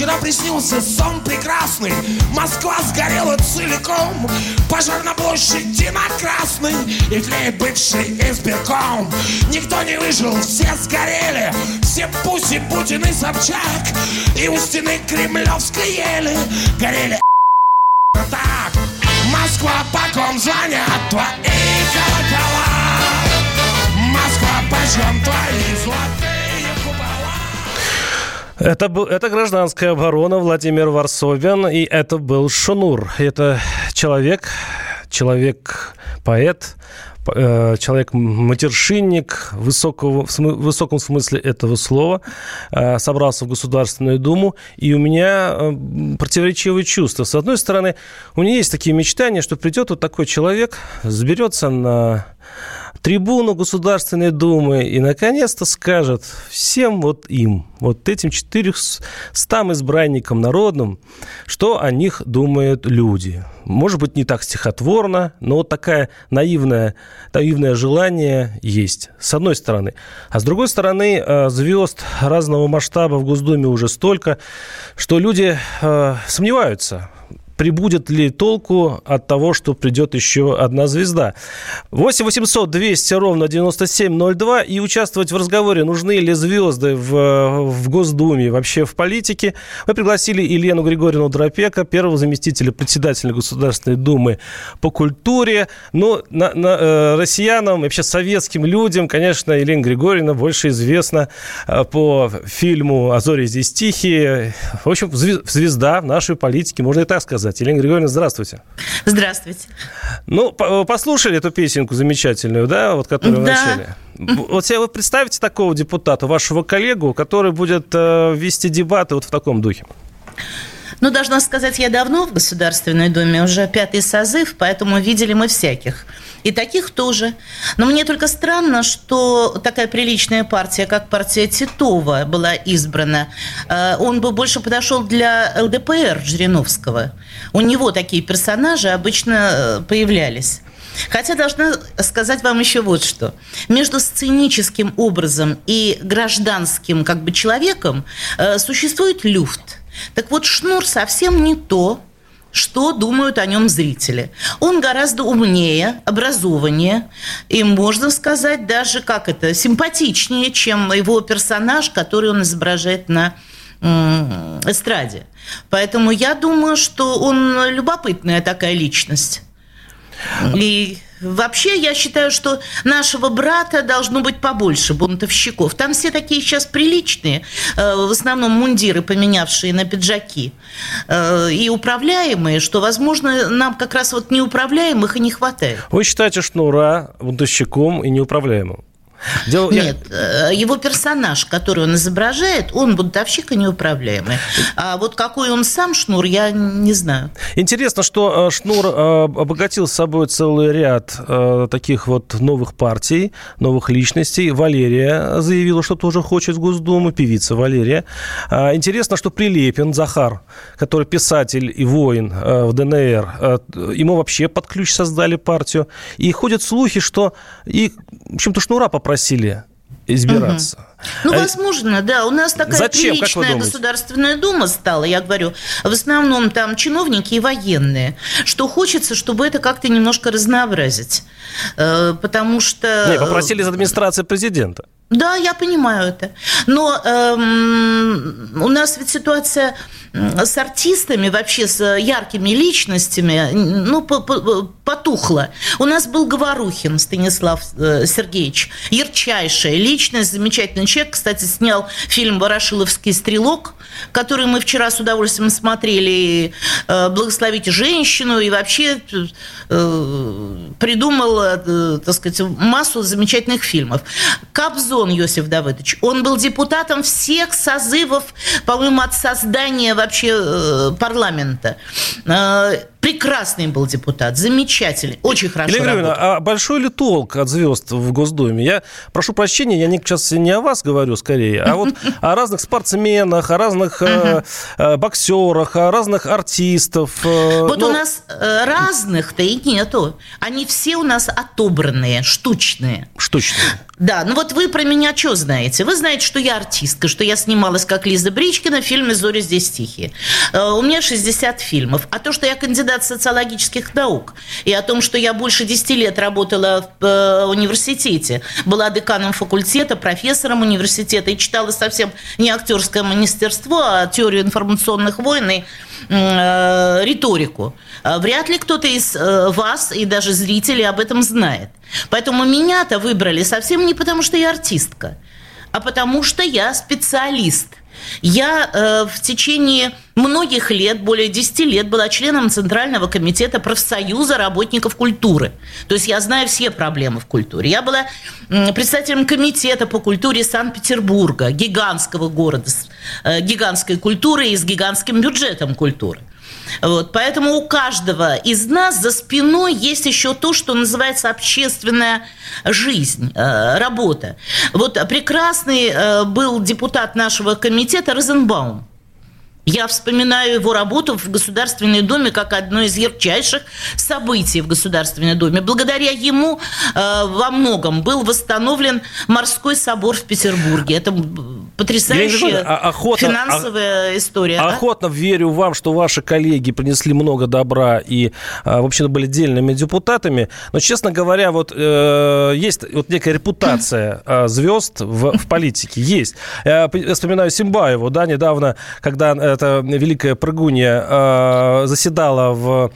Вчера приснился сон прекрасный. Москва сгорела целиком Пожар на площади на Красной И тлеет бывший избирком. Никто не выжил, все сгорели Все Пуси, Путин и Собчак И у стены Кремлевской ели Горели так Москва, по ком звонят твои колокола? Москва, почем твои золотые это, был, это гражданская оборона Владимир Варсобин, и это был Шунур. Это человек, человек-поэт, э, человек-матершинник высокого, в высоком смысле этого слова, э, собрался в Государственную Думу, и у меня э, противоречивые чувства. С одной стороны, у меня есть такие мечтания, что придет вот такой человек, заберется на трибуну Государственной Думы и, наконец-то, скажет всем вот им, вот этим 400 избранникам народным, что о них думают люди. Может быть, не так стихотворно, но вот такая наивное, наивное желание есть, с одной стороны. А с другой стороны, э, звезд разного масштаба в Госдуме уже столько, что люди э, сомневаются, прибудет ли толку от того, что придет еще одна звезда. 8 800 200 ровно 9702 и участвовать в разговоре, нужны ли звезды в, в Госдуме, вообще в политике. Мы пригласили Елену Григорьевну Дропека, первого заместителя председателя Государственной Думы по культуре. Но на, на, э, россиянам, вообще советским людям, конечно, Елена Григорьевна больше известна э, по фильму «А здесь тихие». В общем, звезда в нашей политике, можно и так сказать сказать. Елена Григорьевна, здравствуйте. Здравствуйте. Ну, послушали эту песенку замечательную, да, вот которую да. в начале? Вот себе вы представите такого депутата, вашего коллегу, который будет э, вести дебаты вот в таком духе? Ну, должна сказать, я давно в Государственной Думе, уже пятый созыв, поэтому видели мы всяких. И таких тоже. Но мне только странно, что такая приличная партия, как партия Титова, была избрана. Э, он бы больше подошел для ЛДПР Жириновского. У него такие персонажи обычно э, появлялись. Хотя должна сказать вам еще вот что. Между сценическим образом и гражданским как бы человеком э, существует люфт. Так вот, Шнур совсем не то, что думают о нем зрители. Он гораздо умнее, образованнее и, можно сказать, даже как это, симпатичнее, чем его персонаж, который он изображает на эстраде. Поэтому я думаю, что он любопытная такая личность. И Вообще, я считаю, что нашего брата должно быть побольше бунтовщиков. Там все такие сейчас приличные, э, в основном мундиры, поменявшие на пиджаки, э, и управляемые, что, возможно, нам как раз вот неуправляемых и не хватает. Вы считаете Шнура бунтовщиком и неуправляемым? Дело... Нет. Э, его персонаж, который он изображает, он бунтовщик и неуправляемый. А вот какой он сам Шнур, я не знаю. Интересно, что э, Шнур э, обогатил с собой целый ряд таких вот новых партий, новых личностей. Валерия заявила, что тоже хочет в Госдуму, певица Валерия. А, интересно, что Прилепин Захар, который писатель и воин в ДНР, ему вообще под ключ создали партию. И ходят слухи, что и, в общем-то, Шнура попросили просили избираться. Ну, а возможно, да. У нас такая Зачем, приличная Государственная Дума стала, я говорю. В основном там чиновники и военные. Что хочется, чтобы это как-то немножко разнообразить. Э, потому что... Не, попросили из администрации президента. Да, я понимаю это. Но эм, у нас ведь ситуация с артистами, вообще с яркими личностями, ну, потухла. У нас был Говорухин Станислав э, Сергеевич, ярчайшая личность, замечательный человек. Кстати, снял фильм «Ворошиловский стрелок», который мы вчера с удовольствием смотрели. Э, «Благословите женщину» и вообще э, придумал, так сказать, массу замечательных фильмов. Кобзон Йосиф Давыдович, он был депутатом всех созывов, по-моему, от создания вообще парламента. Прекрасный был депутат, замечательный, очень хорошо Елена Григорьевна, а большой ли толк от звезд в Госдуме? Я прошу прощения, я сейчас не о вас говорю скорее, а вот о разных спортсменах, о разных э, э, боксерах, о разных артистов. э, Вот ну, у нас э, разных-то и нету. Они все у нас отобранные, штучные. Штучные. Да, ну вот вы про меня что знаете? Вы знаете, что я артистка, что я снималась как Лиза Бричкина в фильме «Зори здесь тихие». У меня 60 фильмов. А то, что я кандидат социологических наук, и о том, что я больше 10 лет работала в э, университете, была деканом факультета, профессором университета и читала совсем не актерское мастерство, а теорию информационных войн и э, риторику. Э, Вряд ли кто-то из э, вас и даже зрителей об этом знает. Поэтому меня-то выбрали совсем не потому, что я артистка, а потому что я специалист. Я э, в течение многих лет, более 10 лет, была членом Центрального комитета профсоюза работников культуры. То есть я знаю все проблемы в культуре. Я была председателем комитета по культуре Санкт-Петербурга, гигантского города, э, гигантской культуры и с гигантским бюджетом культуры. Вот, поэтому у каждого из нас за спиной есть еще то, что называется общественная жизнь, э, работа. Вот прекрасный э, был депутат нашего комитета Розенбаум. Я вспоминаю его работу в Государственной Думе как одно из ярчайших событий в Государственной Думе. Благодаря ему э, во многом был восстановлен морской собор в Петербурге. Это потрясающая а- охотно- финансовая история. а? Охотно верю вам, что ваши коллеги принесли много добра и, а, в общем-то, были дельными депутатами. Но, честно говоря, вот э, есть вот некая репутация э, звезд в, в политике. Есть. Я вспоминаю Симбаеву, да, недавно, когда эта великая прыгунья э, заседала в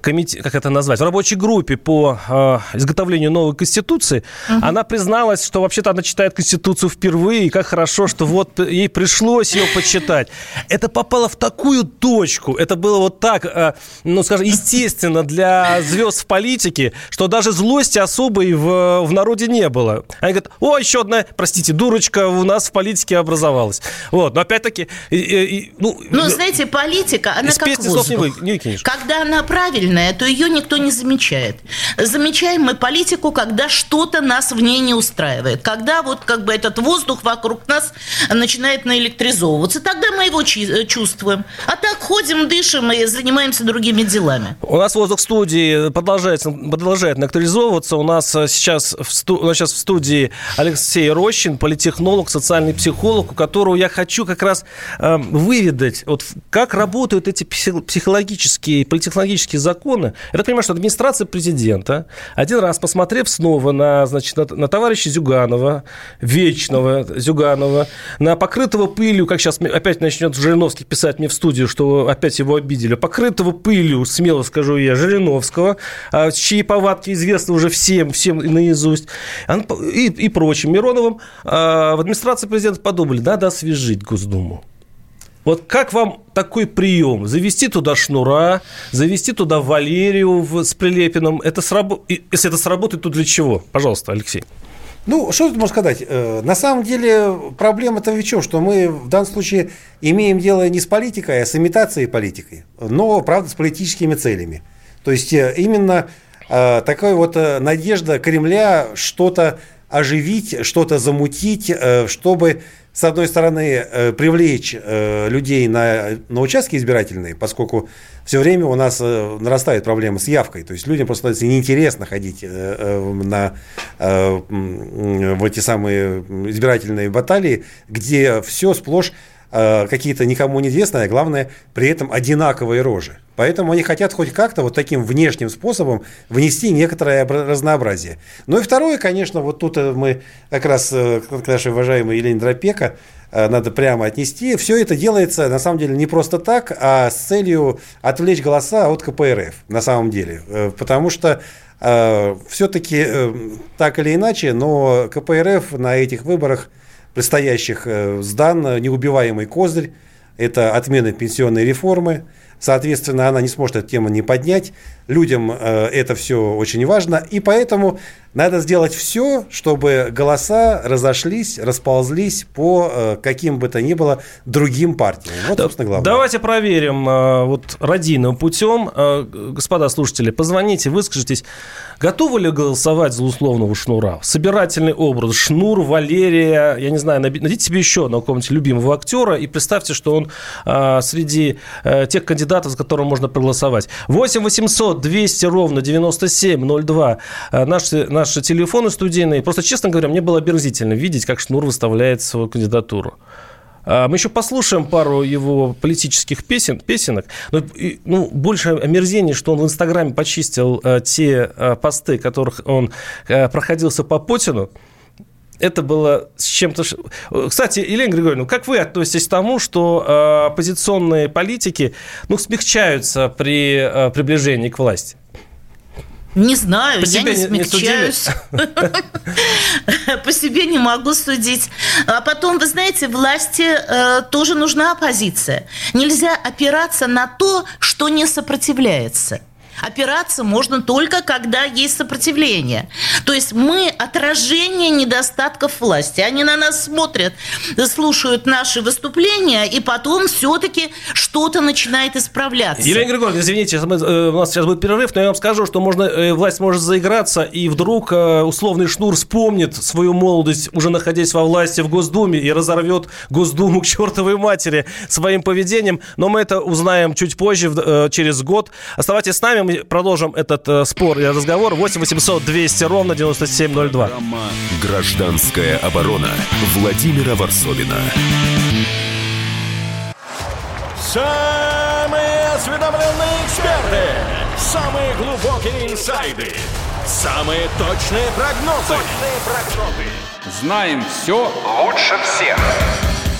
комите... как это назвать, в рабочей группе по э, изготовлению новой конституции, она призналась, что вообще-то она читает конституцию впервые, и как хорошо, что вот ей пришлось ее почитать. Это попало в такую точку, это было вот так, э, ну, скажем, естественно для звезд в политике, что даже злости особой в, в народе не было. Они говорят, о, еще одна, простите, дурочка у нас в политике образовалась. Вот, но опять-таки, и- и, ну, Ну, знаете, политика, она как не, воздух. вы- не выкинешь. Когда она правильная, то ее никто не замечает. Замечаем мы политику, когда что-то нас в ней не устраивает. Когда вот как бы этот воздух вокруг нас начинает наэлектризовываться. Тогда мы его чи- чувствуем. А так ходим, дышим и занимаемся другими делами. У нас воздух студии продолжает, продолжает актуализовываться. У нас э, сейчас в, сту- у нас сейчас в студии Алексей Рощин, политехнолог, социальный психолог, у которого я хочу как раз э, выведать, вот, как работают эти псих- психологические, политехнологические законы. Я так понимаю, что администрация президента, один раз посмотрев снова на, значит, на, на товарища Зюганова, вечного Зюганова, на покрытого пылью, как сейчас опять начнет Жириновский писать мне в студию, что опять его обидели, покрытого пылью, смело скажу я, Жириновского, а, чьи повадки известны уже всем, всем наизусть, по- и, и прочим, Мироновым, а, в администрации президента подумали, надо освежить Госдуму. Вот как вам такой прием? Завести туда Шнура, завести туда Валерию с Прилепиным. Это срабо... и Если это сработает, то для чего? Пожалуйста, Алексей. Ну, что тут можно сказать? Э, На самом деле проблема-то в чем? Что мы в данном случае имеем дело не с политикой, а с имитацией политикой, но, правда, с политическими целями. То есть э, именно э, такая вот надежда Кремля что-то оживить, что-то замутить, чтобы, с одной стороны, э, привлечь э, людей на, на участки избирательные, поскольку все время у нас э, нарастает проблема с явкой. То есть людям просто становится неинтересно ходить на, в эти самые избирательные баталии, где все сплошь какие-то никому неизвестные, а главное, при этом одинаковые рожи. Поэтому они хотят хоть как-то вот таким внешним способом внести некоторое обра- разнообразие. Ну и второе, конечно, вот тут э, мы как раз э, к нашей уважаемой Елене Дропека э, надо прямо отнести. Все это делается на самом деле не просто так, а с целью отвлечь голоса от КПРФ на самом деле. Э, Потому что все-таки так или иначе, но КПРФ на этих выборах предстоящих э, сдан неубиваемый козырь. Это отмена пенсионной реформы, Соответственно, она не сможет эту тему не поднять. Людям э, это все очень важно. И поэтому надо сделать все, чтобы голоса разошлись, расползлись по э, каким бы то ни было другим партиям. Вот, собственно, главное. Давайте проверим э, вот родийным путем. Господа слушатели, позвоните, выскажитесь. Готовы ли голосовать за условного шнура? Собирательный образ. Шнур, Валерия, я не знаю, найдите себе еще на какого-нибудь любимого актера и представьте, что он среди тех кандидатов, за которым можно проголосовать. 8 800 200 ровно 9702. Наши, наши телефоны студийные. Просто, честно говоря, мне было оберзительно видеть, как Шнур выставляет свою кандидатуру. А, мы еще послушаем пару его политических песен, песенок. Но, ну, больше омерзение, что он в Инстаграме почистил а, те а, посты, которых он проходился по Путину. Это было с чем-то... Кстати, Елена Григорьевна, как вы относитесь к тому, что э, оппозиционные политики ну, смягчаются при э, приближении к власти? Не знаю, По я не смягчаюсь. По себе не могу судить. А потом, вы знаете, власти э, тоже нужна оппозиция. Нельзя опираться на то, что не сопротивляется. Опираться можно только, когда есть сопротивление. То есть мы отражение недостатков власти. Они на нас смотрят, слушают наши выступления, и потом все-таки что-то начинает исправляться. Елена Григорьевна, извините, мы, э, у нас сейчас будет перерыв, но я вам скажу, что можно, э, власть может заиграться, и вдруг э, условный шнур вспомнит свою молодость, уже находясь во власти в Госдуме, и разорвет Госдуму к чертовой матери своим поведением. Но мы это узнаем чуть позже, через год. Оставайтесь с нами, мы продолжим этот э, спор и разговор. 8 800 200 ровно 9702. Программа «Гражданская оборона» Владимира Варсовина. Самые осведомленные эксперты, самые глубокие инсайды, самые точные прогнозы. Точные прогнозы. Знаем все лучше всех.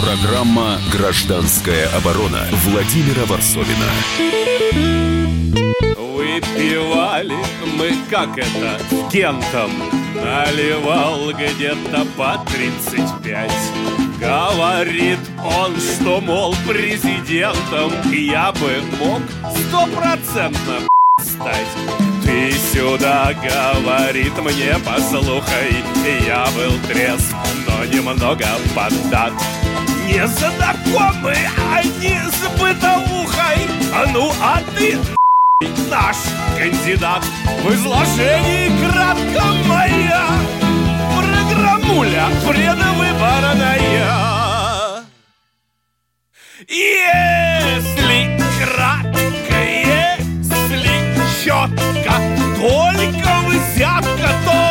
Программа «Гражданская оборона» Владимира Варсовина. Выпивали мы, как это, с Гентом Наливал где-то по 35 Говорит он, что, мол, президентом Я бы мог стопроцентно стать. Ты сюда, говорит мне, послухай Я был трезв, но немного поддат Незнакомый, они с бытовухой. А ну, а ты наш кандидат В изложении кратко моя. Программуля предвыборная. Если кратко, если четко Только взятка, только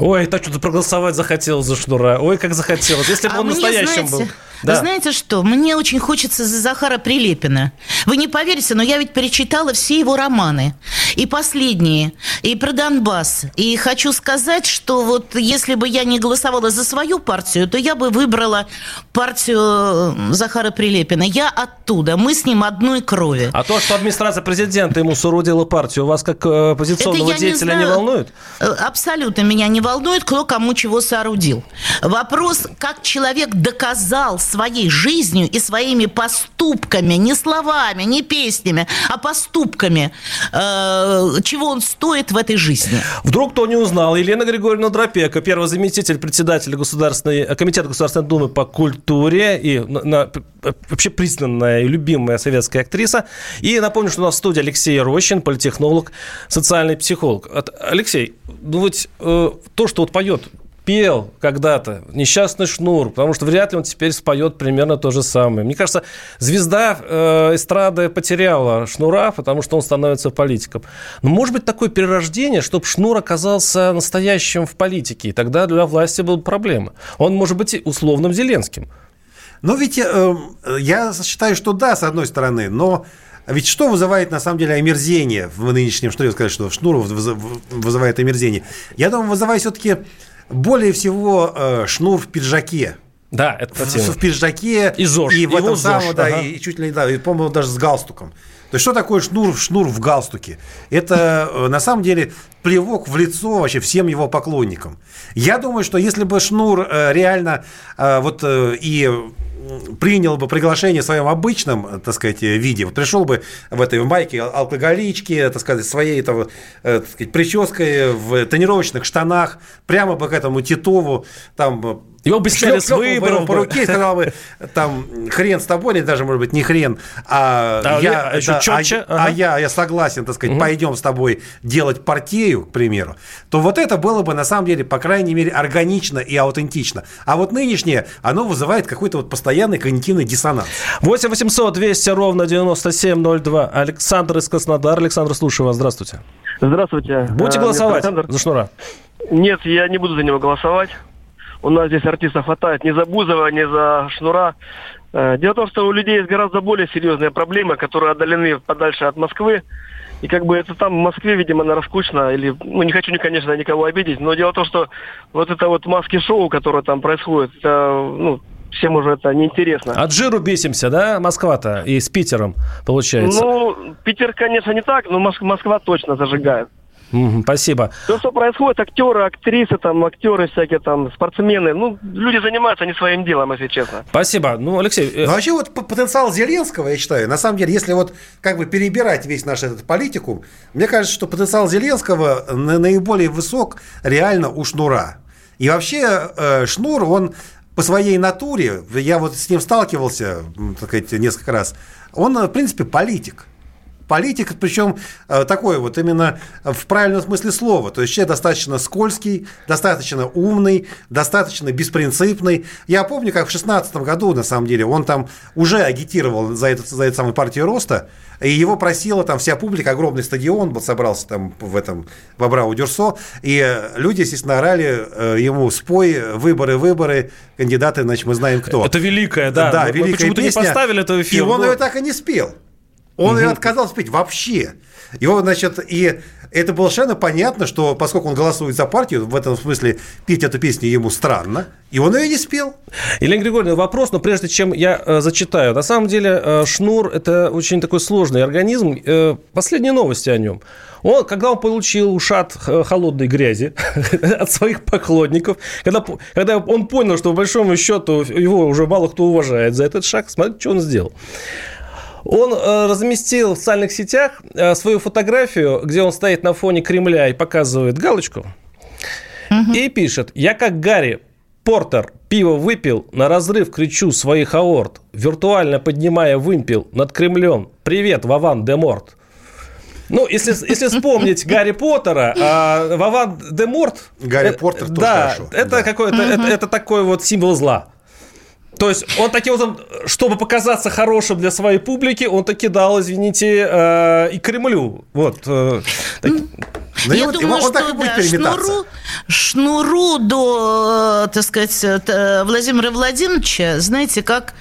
Ой, так что-то проголосовать захотел за Шнура. Ой, как захотелось. Если бы а он настоящим знаете, был. Да. Вы знаете что? Мне очень хочется за Захара Прилепина. Вы не поверите, но я ведь перечитала все его романы. И последние, и про Донбасс. И хочу сказать, что вот если бы я не голосовала за свою партию, то я бы выбрала партию э, Захара Прилепина. Я оттуда. Мы с ним одной крови. А то, что администрация президента ему соорудила партию, вас как э, оппозиционного деятеля не, не волнует? Э, абсолютно меня не волнует, кто кому чего соорудил. Вопрос, как человек доказал своей жизнью и своими поступками, не словами, не песнями, а поступками, э, чего он стоит в этой жизни. Вдруг кто не узнал, Елена Григорьевна Дропека, первый заместитель председателя Государственной, комитета Государственной Думы по культуре и на, на, вообще признанная и любимая советская актриса. И напомню, что у нас в студии Алексей Рощин, политехнолог, социальный психолог. Алексей, ну вот э, то, что вот поет спел когда-то «Несчастный шнур», потому что вряд ли он теперь споет примерно то же самое. Мне кажется, звезда э, эстрады потеряла шнура, потому что он становится политиком. Но может быть такое перерождение, чтобы шнур оказался настоящим в политике, и тогда для власти будут проблемы. Он может быть условным Зеленским. Но ведь э, я считаю, что да, с одной стороны, но ведь что вызывает на самом деле омерзение в нынешнем шнуре, сказать, что в шнуру вызывает омерзение? Я думаю, вызывает все-таки более всего э, шнур в пиджаке. Да, это в, в пиджаке и, ЗОЖ, и в этом ЗОЖ, самом, да, ага. и чуть ли не, да, и, по-моему, даже с галстуком. То есть, что такое шнур, шнур в галстуке? Это, э, на самом деле, плевок в лицо вообще всем его поклонникам. Я думаю, что если бы шнур э, реально э, вот и принял бы приглашение в своем обычном, так сказать, виде, пришел бы в этой майке алкоголичке, так сказать, своей там, так сказать, прической, в тренировочных штанах, прямо бы к этому Титову, там его бы сняли с выборов. по руке сказал бы, там, хрен с тобой, или даже, может быть, не хрен, а, да, я, еще да, четче. а, ага. а я, я согласен, так сказать, угу. пойдем с тобой делать партию, к примеру, то вот это было бы, на самом деле, по крайней мере, органично и аутентично. А вот нынешнее, оно вызывает какой-то вот постоянный когнитивный диссонанс. 8 800 200 ровно 9702. Александр из Краснодара. Александр, слушаю вас. Здравствуйте. Здравствуйте. Будете голосовать за Шнура? Нет, я не буду за него голосовать. У нас здесь артистов хватает ни за Бузова, ни за Шнура. Дело в том, что у людей есть гораздо более серьезные проблемы, которые отдалены подальше от Москвы. И как бы это там в Москве, видимо, наверное, скучно. Или, ну, не хочу, конечно, никого обидеть. Но дело в том, что вот это вот маски-шоу, которое там происходит, это, ну, всем уже это неинтересно. От жиру бесимся, да, Москва-то? И с Питером, получается. Ну, Питер, конечно, не так, но Москва точно зажигает. Спасибо. То, что происходит, актеры, актрисы, там, актеры всякие, там, спортсмены, ну, люди занимаются не своим делом, если честно. Спасибо. Ну, Алексей... Ну, вообще, вот потенциал Зеленского, я считаю, на самом деле, если вот как бы перебирать весь наш этот политику, мне кажется, что потенциал Зеленского наиболее высок реально у Шнура. И вообще, э, Шнур, он по своей натуре, я вот с ним сталкивался, так сказать, несколько раз, он, в принципе, политик политик, причем такой вот именно в правильном смысле слова. То есть человек достаточно скользкий, достаточно умный, достаточно беспринципный. Я помню, как в 2016 году, на самом деле, он там уже агитировал за, этот, за эту самую партию роста, и его просила там вся публика, огромный стадион был, собрался там в этом, в Абрау-Дюрсо, и люди, естественно, орали ему «Спой, выборы, выборы, кандидаты, значит, мы знаем кто». Это великая, да. Да, великая Почему-то не поставили это в эфир. И он ее так и не спел. Он угу. отказался петь вообще. Его, значит, и это было совершенно понятно, что поскольку он голосует за партию, в этом смысле петь эту песню ему странно, и он ее не спел. Елена Григорьевна, вопрос, но прежде чем я э, зачитаю. На самом деле э, Шнур – это очень такой сложный организм. Э, последние новости о нем. Он, когда он получил ушат холодной грязи от своих поклонников, когда, когда он понял, что, по большому счету, его уже мало кто уважает за этот шаг, смотрите, что он сделал. Он э, разместил в социальных сетях э, свою фотографию, где он стоит на фоне Кремля и показывает галочку. Угу. И пишет, я как Гарри Портер пиво выпил, на разрыв кричу своих аорт, виртуально поднимая вымпел над Кремлем. Привет, Вован де Морт. Ну, если, если вспомнить Гарри Поттера, а Вован де Морт... Гарри э, Поттер тоже да, хорошо. Это, да. какой-то, угу. это, это такой вот символ зла. То есть он таким вот, чтобы показаться хорошим для своей публики, он таки дал, извините, э, и Кремлю. Вот. Э, так... Ну, Я вот, думаю, что да, шнуру, шнуру до, так сказать, Владимира Владимировича, знаете, как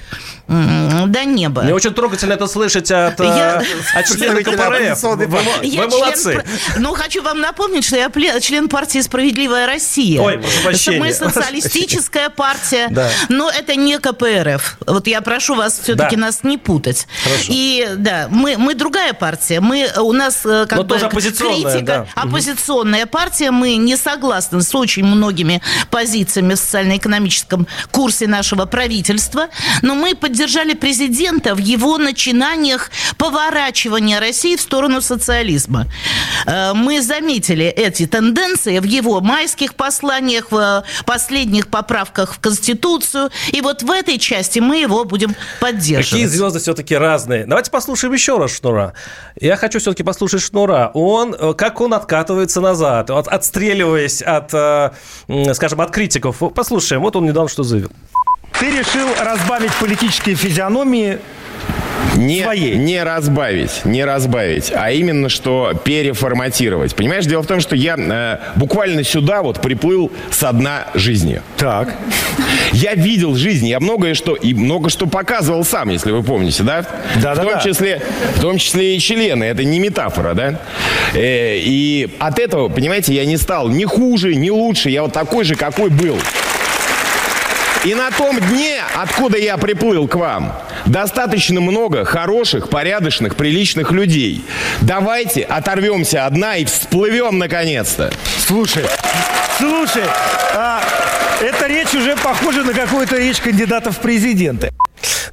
до неба. Мне очень трогательно это слышать от, я... от члена КПРФ. Вы, вы я молодцы. Член... Ну, хочу вам напомнить, что я член партии «Справедливая Россия». Ой, прошу прощения. Мы социалистическая партия, да. но это не КПРФ. Вот я прошу вас все-таки да. нас не путать. Хорошо. И да, мы, мы другая партия. Мы, у нас как но бы тоже оппозиционная, критика. Да. Оппозиционная партия. Мы не согласны с очень многими позициями в социально-экономическом курсе нашего правительства, но мы поддержали президента в его начинаниях поворачивания России в сторону социализма. Э, мы заметили эти тенденции в его майских посланиях, в последних поправках в Конституцию. И вот в этой части мы его будем поддерживать. Какие звезды все-таки разные. Давайте послушаем еще раз Шнура. Я хочу все-таки послушать Шнура. Он, э, как он откатывается назад, от, отстреливаясь от, э, скажем, от критиков. Послушаем. Вот он недавно что заявил. Ты решил разбавить политические физиономии не, своей. не разбавить, не разбавить, а именно что переформатировать. Понимаешь, дело в том, что я э, буквально сюда вот приплыл с дна жизни. Так. Я видел жизнь, я многое что и много что показывал сам, если вы помните, да? Да, в да, том да. числе, в том числе и члены. Это не метафора, да? Э, и от этого, понимаете, я не стал ни хуже, ни лучше. Я вот такой же, какой был. И на том дне, откуда я приплыл к вам, достаточно много хороших, порядочных, приличных людей. Давайте оторвемся от дна и всплывем наконец-то. Слушай, слушай, а, эта речь уже похожа на какую-то речь кандидатов в президенты.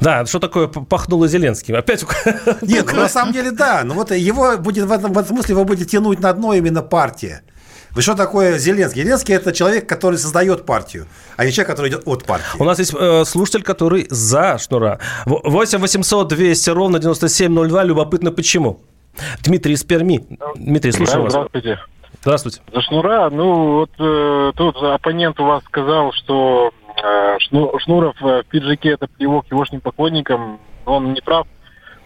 Да, что такое пахнуло Зеленским? Опять... Нет, ну, на самом деле да. Но вот его будет в этом, в этом смысле его будет тянуть на дно именно партия. Вы что такое Зеленский? Зеленский это человек, который создает партию, а не человек, который идет от партии. У нас есть э, слушатель, который за Шнура. В- 8 800 200 ровно 9702. Любопытно, почему? Дмитрий из Перми. Дмитрий, слушаю вас. Здравствуйте. Здравствуйте. За Шнура, ну вот э, тут оппонент у вас сказал, что э, Шну- Шнуров э, в пиджаке это плевок егошним поклонникам. Он не прав,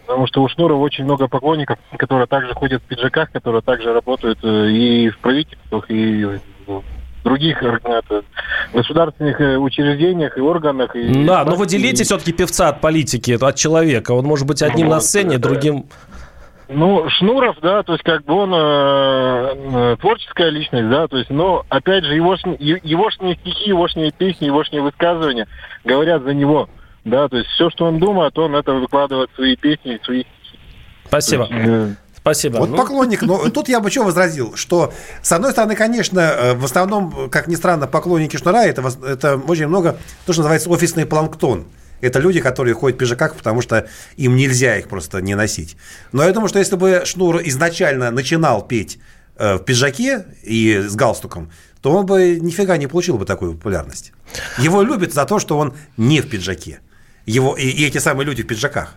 потому что у Шнурова очень много поклонников, которые также ходят в пиджаках, которые также работают э, и в правительствах, и в других э, это, государственных э, учреждениях и органах. И Да, но вы делите все-таки певца от политики, от человека. Он может быть одним на сцене, другим... Ну, Шнуров, да, то есть как бы он э, творческая личность, да, то есть, но опять же его егошние стихи, егошние песни, егошние высказывания говорят за него, да, то есть все, что он думает, он это выкладывает в свои песни, в свои Спасибо. Э, Спасибо. Вот Ну, поклонник, но тут я бы что возразил, что с одной стороны, конечно, э, в основном, как ни странно, поклонники Шнура, это, это очень много, то, что называется офисный планктон. Это люди, которые ходят в пиджаках, потому что им нельзя их просто не носить. Но я думаю, что если бы Шнур изначально начинал петь э, в пиджаке и с галстуком, то он бы нифига не получил бы такую популярность. Его любят за то, что он не в пиджаке. Его, и, и эти самые люди в пиджаках.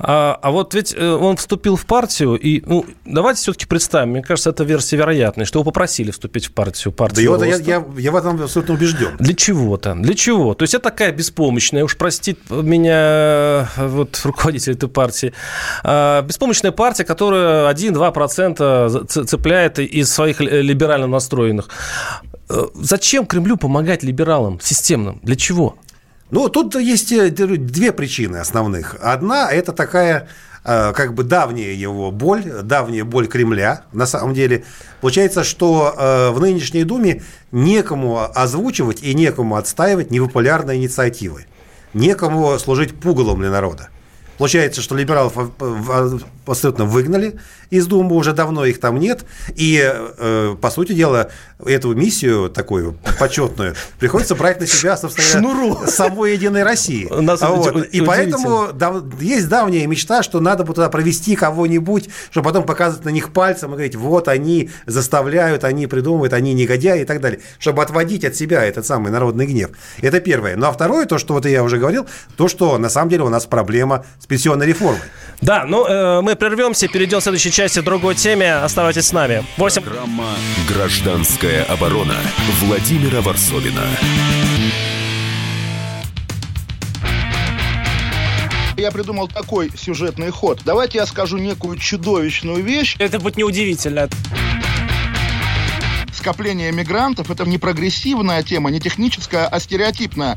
А, а вот ведь э, он вступил в партию, и ну, давайте все-таки представим, мне кажется, это версия вероятной, что его попросили вступить в партию. Да партию вот я, я, я в этом абсолютно убежден. Для чего-то? Для чего? То есть это такая беспомощная, уж простит меня э, вот руководитель этой партии, а, беспомощная партия, которая 1-2% за- ц- цепляет из своих ли- либерально настроенных. Э, Зачем Кремлю помогать либералам системным? Для чего? Ну, тут есть э, две причины основных. Одна – это такая э, как бы давняя его боль, давняя боль Кремля, на самом деле. Получается, что э, в нынешней Думе некому озвучивать и некому отстаивать непопулярные инициативы. Некому служить пугалом для народа. Получается, что либералов абсолютно выгнали из Думы, уже давно их там нет. И, э, по сути дела, эту миссию такую почетную приходится брать на себя, собственно говоря, самой Единой России. Нас вот. И поэтому дав- есть давняя мечта, что надо бы туда провести кого-нибудь, чтобы потом показывать на них пальцем и говорить, вот они заставляют, они придумывают, они негодяи и так далее, чтобы отводить от себя этот самый народный гнев. Это первое. Ну а второе, то, что вот я уже говорил, то, что на самом деле у нас проблема с пенсионной реформой. Да, ну э, мы прервемся, перейдем в следующей части к другой теме. Оставайтесь с нами. 8... Программа «Гражданская оборона» Владимира Варсовина. Я придумал такой сюжетный ход. Давайте я скажу некую чудовищную вещь. Это будет неудивительно. Скопление мигрантов – это не прогрессивная тема, не техническая, а стереотипная.